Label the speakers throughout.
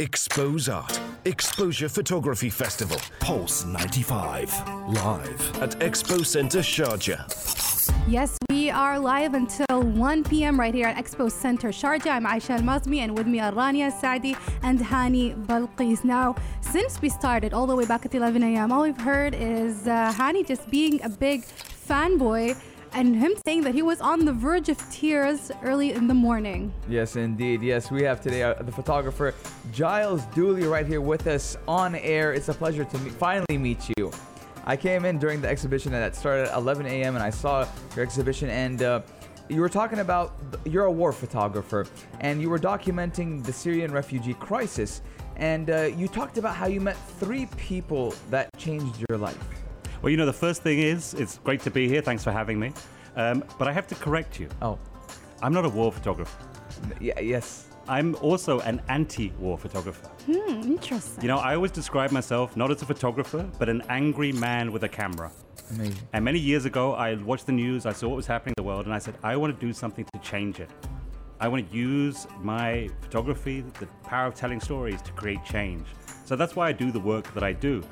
Speaker 1: Expose Art. Exposure Photography Festival.
Speaker 2: Pulse 95. Live.
Speaker 1: At Expo Center Sharjah.
Speaker 3: Yes, we are live until 1 p.m. right here at Expo Center Sharjah. I'm Aisha Al-Mazmi and with me are Rania Saadi and Hani Balqis. Now, since we started all the way back at 11 a.m., all we've heard is uh, Hani just being a big fanboy and him saying that he was on the verge of tears early in the morning.
Speaker 4: Yes, indeed. Yes, we have today uh, the photographer Giles Duley right here with us on air. It's a pleasure to finally meet you. I came in during the exhibition that started at 11 a.m. and I saw your exhibition and uh, you were talking about you're a war photographer and you were documenting the Syrian refugee crisis and uh, you talked about how you met three people that changed your life.
Speaker 5: Well, you know, the first thing is it's great to be here. Thanks for having me. Um, but I have to correct you.
Speaker 4: Oh,
Speaker 5: I'm not a war photographer.
Speaker 4: yeah, yes.
Speaker 5: I'm also an anti-war photographer.
Speaker 3: Hmm, interesting.
Speaker 5: You know, I always describe myself not as a photographer, but an angry man with a camera.
Speaker 4: Amazing.
Speaker 5: And many years ago, I watched the news, I saw what was happening in the world, and I said, I want to do something to change it. I want to use my photography, the power of telling stories, to create change. So that's why I do the work that I do.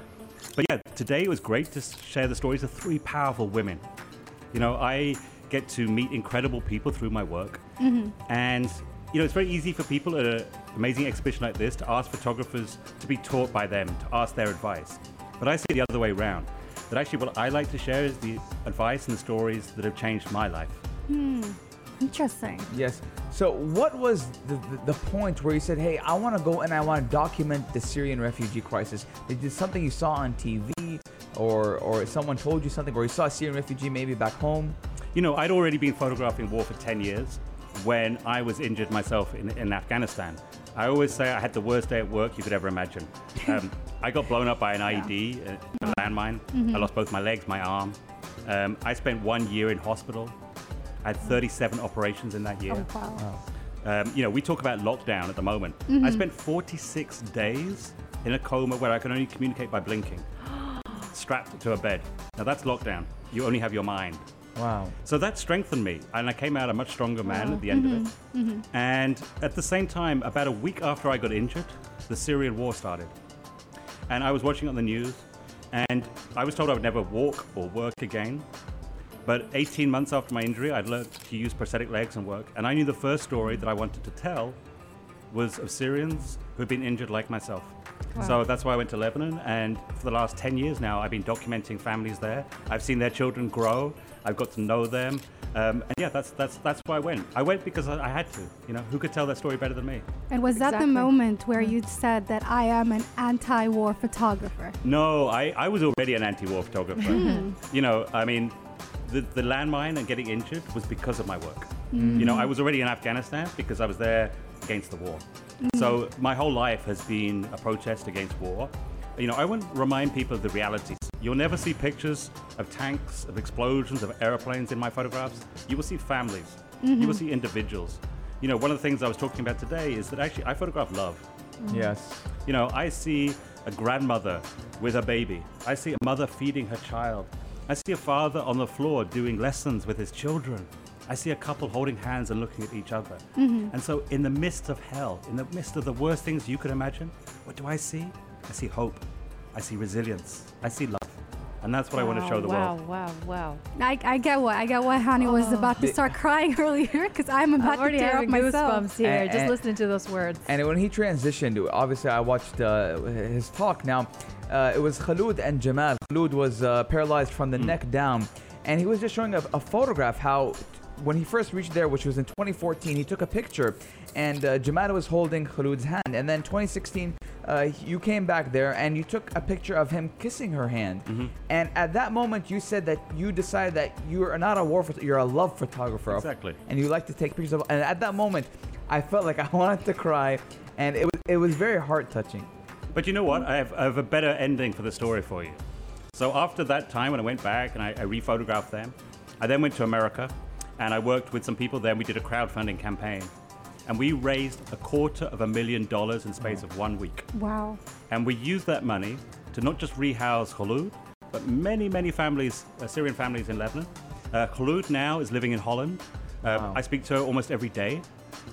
Speaker 5: But yeah, today it was great to share the stories of three powerful women. You know, I get to meet incredible people through my work. Mm-hmm. And, you know, it's very easy for people at an amazing exhibition like this to ask photographers to be taught by them, to ask their advice. But I see it the other way around. That actually what I like to share is the advice and the stories that have changed my life. Hmm.
Speaker 3: Interesting.
Speaker 4: Yes. So, what was the, the, the point where you said, hey, I want to go and I want to document the Syrian refugee crisis? Is this something you saw on TV or, or someone told you something, or you saw a Syrian refugee maybe back home?
Speaker 5: You know, I'd already been photographing war for 10 years when I was injured myself in, in Afghanistan. I always say I had the worst day at work you could ever imagine. Um, I got blown up by an IED, a, a landmine. I lost both my legs, my arm. Um, I spent one year in hospital. I had 37 operations in that year.
Speaker 3: Oh, wow.
Speaker 5: Um, you know, we talk about lockdown at the moment. Mm-hmm. I spent 46 days in a coma where I can only communicate by blinking, strapped to a bed. Now that's lockdown. You only have your mind.
Speaker 4: Wow.
Speaker 5: So that strengthened me, and I came out a much stronger man at the end of it. Mm-hmm. Mm-hmm. And at the same time, about a week after I got injured, the Syrian war started. And I was watching on the news, and I was told I would never walk or work again. But 18 months after my injury, I'd learned to use prosthetic legs and work. And I knew the first story that I wanted to tell was of Syrians who'd been injured like myself. So that's why I went to Lebanon, and for the last 10 years now, I've been documenting families there. I've seen their children grow. I've got to know them, um, and yeah, that's that's that's why I went. I went because I, I had to. You know, who could tell that story better than me?
Speaker 3: And was that the moment where you said that I am an anti-war photographer?
Speaker 5: No, I, I was already an anti-war photographer. You know, I mean, the, the landmine and getting injured was because of my work. Mm. You know, I was already in Afghanistan because I was there against the war. Mm. So my whole life has been a protest against war. You know, I want to remind people of the realities. You'll never see pictures of tanks, of explosions, of airplanes in my photographs. You will see families. You will mm-hmm. see individuals. You know, one of the things I was talking about today is that actually I photograph love. Mm.
Speaker 4: Yes.
Speaker 5: You know, I see a grandmother with a baby. I see a mother feeding her child. I see a father on the floor doing lessons with his children. I see a couple holding hands and looking at each other. Mm-hmm. And so, in the midst of hell, in the midst of the worst things you could imagine, what do I see? I see hope. I see resilience. I see love. And that's what I want to show the
Speaker 6: wow,
Speaker 5: world.
Speaker 6: Wow, wow, wow.
Speaker 3: I, I get what I get what Hani was about to start crying earlier because I'm about
Speaker 6: I'm
Speaker 3: to tear up
Speaker 6: having
Speaker 3: myself.
Speaker 6: goosebumps here
Speaker 4: And-
Speaker 6: just
Speaker 4: and-
Speaker 6: listening to those words.
Speaker 4: And when he transitioned, obviously I watched uh, his talk. Now, uh, it was Khalud and Jamal. Khalud was uh, paralyzed from the neck down, and he was just showing a, a photograph how. When he first reached there, which was in 2014, he took a picture, and uh, Jamal was holding Khalud's hand. And then 2016, uh, you came back there and you took a picture of him kissing her hand. And at that moment, you said that you decided that you are not a war, phot- you're a love photographer.
Speaker 5: Exactly.
Speaker 4: And you like to take pictures of. And at that moment, I felt like I wanted to cry, and it was it was very heart touching.
Speaker 5: But you know what? I have, I have a better ending for the story for you. So after that time, when I went back and I, I rephotographed them, I then went to America and I worked with some people there. We did a crowdfunding campaign, and we raised a quarter of a million dollars in space of one week.
Speaker 3: Wow.
Speaker 5: And we used that money to not just rehouse Khulud, but many, many families, uh, Syrian families in Lebanon. Uh, Khulud now is living in Holland. Um,
Speaker 4: Wow.
Speaker 5: I speak to her almost every day.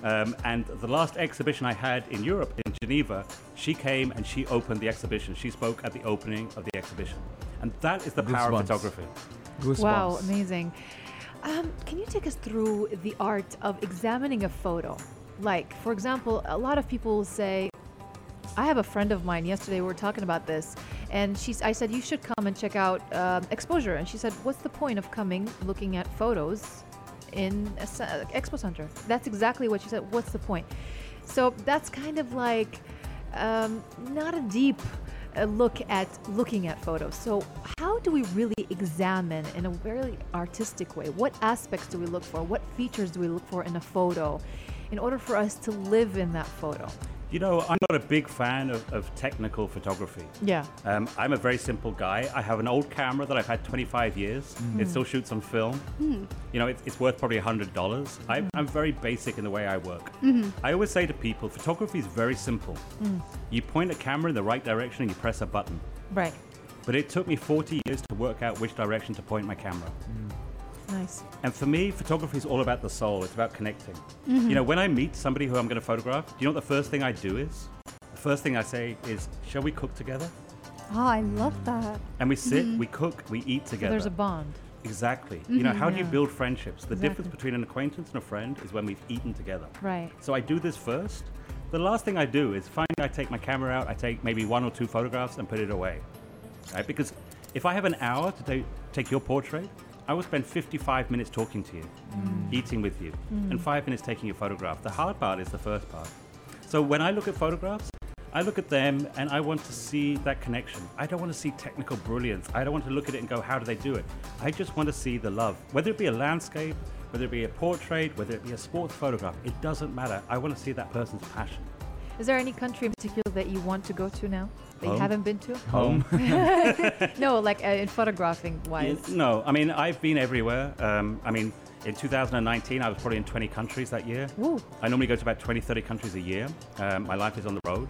Speaker 5: Um, and the last exhibition I had in Europe, in Geneva, she came and she opened the exhibition. She spoke at the opening of the exhibition. And that is the power of photography.
Speaker 4: Goosebumps.
Speaker 6: Wow, amazing. Um, can you take us through the art of examining a photo? Like, for example, a lot of people say, I have a friend of mine. Yesterday we were talking about this, and she's. I said you should come and check out um, exposure, and she said, "What's the point of coming looking at photos in a uh, expo center?" That's exactly what she said. What's the point? So that's kind of like um, not a deep uh, look at looking at photos. So how do we really examine in a very artistic way? What aspects do we look for? What features do we look for in a photo in order for us to live in that photo?
Speaker 5: You know, I'm not a big fan of, of technical photography.
Speaker 6: Yeah.
Speaker 5: Um, I'm a very simple guy. I have an old camera that I've had 25 years. It mm. still shoots on film. Hmm. You know, it's, it's worth probably 100. dollars I, mm. I'm very basic in the way I work. Mm-hmm. I always say to people, photography is very simple. Mm. You point a camera in the right direction and you press a button.
Speaker 6: Right.
Speaker 5: But it took me 40 years to work out which direction to point my camera.
Speaker 6: Nice.
Speaker 5: And for me, photography is all about the soul. It's about connecting. Mm-hmm. You know, when I meet somebody who I'm going to photograph, do you know what the first thing I do is? The first thing I say is, "Shall we cook together?"
Speaker 3: Oh, I love that.
Speaker 5: And we sit, mm-hmm. we cook, we eat
Speaker 6: So
Speaker 5: together.
Speaker 6: there's a bond.
Speaker 5: exactly. You mm-hmm. know, how do you build friendships? The difference between an acquaintance and a friend is when we've eaten together.
Speaker 6: Right.
Speaker 5: So I do this first. The last thing I do is finally I take my camera out, I take maybe one or two photographs and put it away. Right? Because if I have an hour to ta- take your portrait, I will spend 55 minutes talking to you, mm. eating with you, and mm. five minutes taking your photograph. The hard part is the first part. So when I look at photographs, I look at them and I want to see that connection. I don't want to see technical brilliance. I don't want to look at it and go, how do they do it? I just want to see the love. Whether it be a landscape, whether it be a portrait, whether it be a sports photograph, it doesn't matter. I want to see that person's passion.
Speaker 6: Is there any country in particular that you want to go to now that you haven't been to?
Speaker 5: Home.
Speaker 6: no, like uh, in photographing
Speaker 5: Yeah,
Speaker 6: wise.
Speaker 5: no, I mean, I've been everywhere. Um, I mean, in 2019, I was probably in 20 countries that year.
Speaker 6: Woo.
Speaker 5: I normally go to about 20, 30 countries a year. Um, my life is on the road.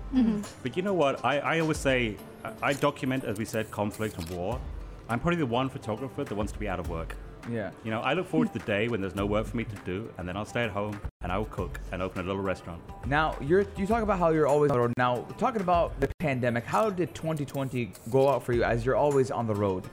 Speaker 5: But you know what? I, I always say I, I document, as we said, conflict and war. I'm probably the one photographer that wants to be out of work.
Speaker 4: Yeah.
Speaker 5: You know, I look forward to the day when there's no work for me to do, and then I'll stay at home and I will cook and open a little restaurant.
Speaker 4: Now you're you talk about how you're always on the road. Now talking about the pandemic, how did 2020 go out for you as you're always on the road?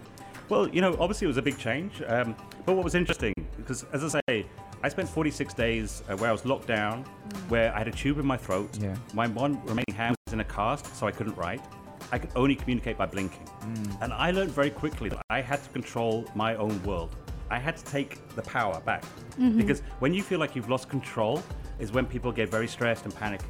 Speaker 5: Well, you know, obviously it was a big change. Um, but what was interesting, because as I say, I spent 46 days uh, where I was locked down, where I had a tube in my throat.
Speaker 4: Yeah.
Speaker 5: My one remaining hand was in a cast, so I couldn't write. I could only communicate by blinking. And I learned very quickly that I had to control my own world. I had to take the power back. Mm-hmm. Because when you feel like you've lost control, is when people get very stressed and panicky.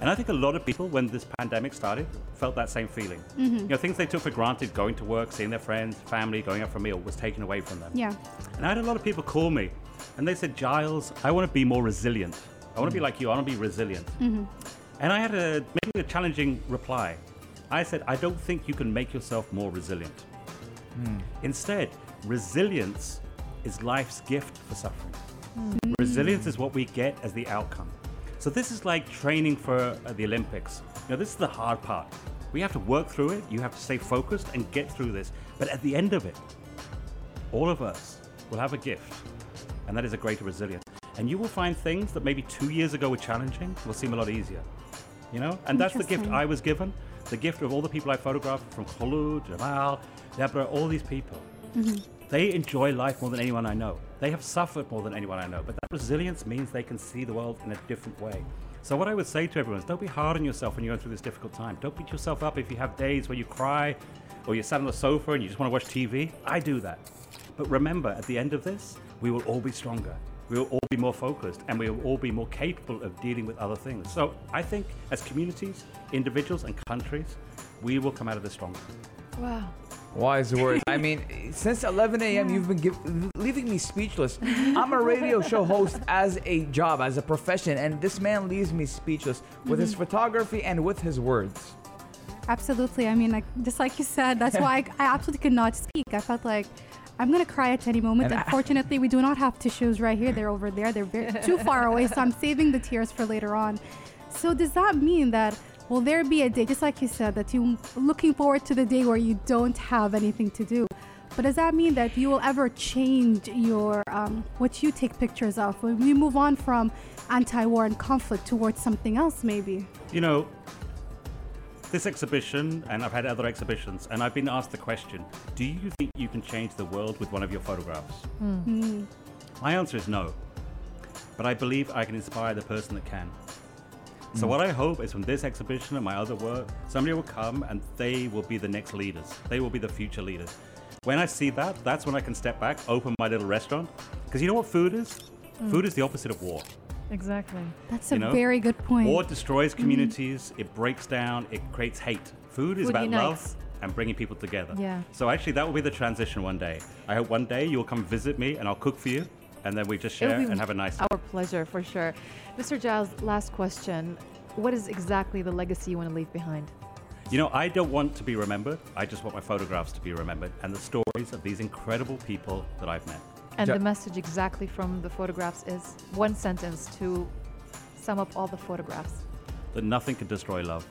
Speaker 5: And I think a lot of people, when this pandemic started, felt that same feeling. Mm-hmm. You know, things they took for granted, going to work, seeing their friends, family, going out for a meal, was taken away from them.
Speaker 3: Yeah.
Speaker 5: And I had a lot of people call me and they said, Giles, I want to be more resilient. I want to be mm. like you. I want to be resilient. Mm-hmm. And I had a maybe a challenging reply. I said, I don't think you can make yourself more resilient. Hmm. Instead, resilience is life's gift for suffering. Resilience is what we get as the outcome. So this is like training for uh, the Olympics. Now this is the hard part. We have to work through it. You have to stay focused and get through this. But at the end of it, all of us will have a gift, and that is a greater resilience. And you will find things that maybe two years ago were challenging will seem a lot easier. You know, and that's the gift I was given. The gift of all the people I photographed, from Khulud, Jamal, Deborah, all these people. They enjoy life more than anyone I know. They have suffered more than anyone I know. But that resilience means they can see the world in a different way. So what I would say to everyone is don't be hard on yourself when you're going through this difficult time. Don't beat yourself up if you have days where you cry or you sat on the sofa and you just want to watch TV. I do that. But remember, at the end of this, we will all be stronger. We will all be more focused and we will all be more capable of dealing with other things. So I think as communities, individuals, and countries, we will come out of this stronger.
Speaker 6: Wow.
Speaker 4: Wise words. I mean, since 11 a.m., you've been give, leaving me speechless. I'm a radio show host as a job, as a profession, and this man leaves me speechless with his mm-hmm. photography and with his words.
Speaker 3: Absolutely. I mean, like just like you said, that's why I, I absolutely could not speak. I felt like I'm gonna cry at any moment.
Speaker 4: And I-
Speaker 3: Unfortunately, we do not have tissues right here. They're over there. They're very, too far away, so I'm saving the tears for later on. So does that mean that will there be a day, just like you said, that you're looking forward to the day where you don't have anything to do? But does that mean that you will ever change your um, what you take pictures of when we move on from anti-war and conflict towards something else, maybe?
Speaker 5: You know, this exhibition, and I've had other exhibitions, and I've been asked the question Do you think you can change the world with one of your photographs? My answer is no. But I believe I can inspire the person that can. So, mm. what I hope is from this exhibition and my other work, somebody will come and they will be the next leaders. They will be the future leaders. When I see that, that's when I can step back, open my little restaurant. Because you know what food is? Mm. Food is the opposite of war.
Speaker 6: Exactly.
Speaker 3: That's
Speaker 5: You
Speaker 3: a
Speaker 5: know,
Speaker 3: very good point.
Speaker 5: War destroys mm-hmm. communities, it breaks down, it creates hate. Food is
Speaker 6: Food
Speaker 5: about
Speaker 6: unites.
Speaker 5: love and bringing people together.
Speaker 6: Yeah.
Speaker 5: So actually, that will be the transition one day. I hope one day you'll come visit me and I'll cook for you, and then we just share and have a nice. Time.
Speaker 6: Our pleasure, for sure. Mr. Giles, last question. What is exactly the legacy you want to leave behind?
Speaker 5: You know, I don't want to be remembered. I just want my photographs to be remembered and the stories of these incredible people that I've met.
Speaker 6: And
Speaker 4: Ja-
Speaker 6: the message exactly from the photographs is one sentence to sum up all the photographs.
Speaker 5: That nothing can destroy love.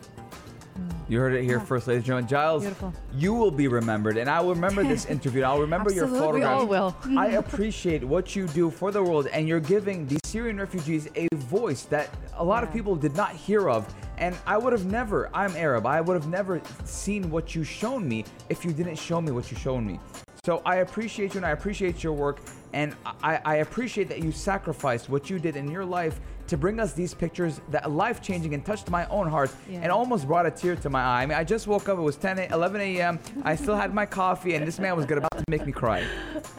Speaker 5: Mm.
Speaker 4: You heard it here
Speaker 6: Yeah.
Speaker 4: first, ladies and gentlemen. Giles,
Speaker 6: Beautiful.
Speaker 4: you will be remembered, and I will remember this interview. and I'll remember your
Speaker 3: Absolutely, we
Speaker 6: all will.
Speaker 4: I appreciate what you do for the world, and you're giving the Syrian refugees a voice that a lot of people did not hear of. And I would have never, I'm Arab, I would have never seen what you shown me if you didn't show me what you shown me. So I appreciate you and I appreciate your work. And I, I appreciate that you sacrificed what you did in your life to bring us these pictures that life changing and touched my own heart
Speaker 6: Yeah.
Speaker 4: and almost brought a tear to my eye. I mean, I just woke up, it was 10, a- 11 a.m. I still had my coffee, and this man was good about to make me cry.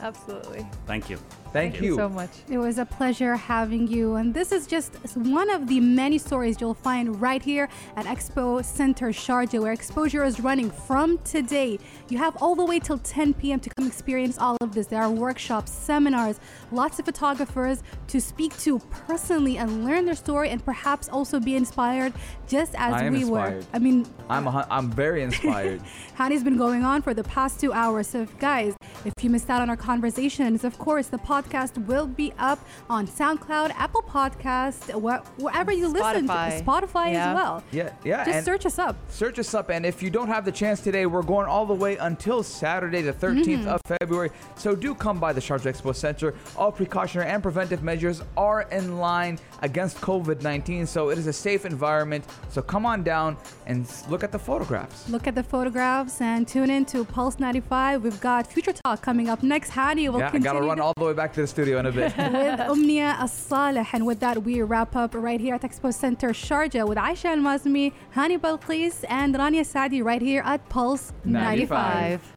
Speaker 6: Absolutely.
Speaker 5: Thank you.
Speaker 4: Thank, you.
Speaker 6: so much.
Speaker 3: It was a pleasure having you. And this is just one of the many stories you'll find right here at Expo Center Sharjah, where exposure is running from today. You have all the way till 10 p.m. to come experience all of this. There are workshops, seminars, lots of photographers to speak to personally and learn their story and perhaps also be inspired just as
Speaker 4: I am
Speaker 3: we
Speaker 4: inspired.
Speaker 3: were. I mean,
Speaker 4: I'm, a, hun- I'm very inspired.
Speaker 3: Hani's been going on for the past two hours. So, if, guys, if you missed out on our conversations, of course, the podcast will be up on SoundCloud, Apple Podcast, wh- wherever you listen to
Speaker 6: Spotify.
Speaker 3: Spotify
Speaker 6: Yeah.
Speaker 3: as well.
Speaker 4: yeah, yeah.
Speaker 3: Just
Speaker 4: and-
Speaker 3: search us up.
Speaker 4: Search us up, and if you don't have the chance today, we're going all the way until Saturday, the 13th
Speaker 3: Mm-hmm.
Speaker 4: of February. So do come by the Sharjah Expo Center. All precautionary and preventive measures are in line against COVID 19, so it is a safe environment. So come on down and look at the photographs.
Speaker 3: Look at the photographs and tune in to Pulse 95. We've got Future Talk coming up next. Hani will
Speaker 4: yeah, I
Speaker 3: continue
Speaker 4: gotta run all the way back to the studio in a bit.
Speaker 3: with Umnia As-Saleh. And with that, we wrap up right here at Expo Center Sharjah with Aisha Al-Mazmi, Hani Balqis, and Rania Sadi right here at Pulse
Speaker 4: 95.
Speaker 3: 95.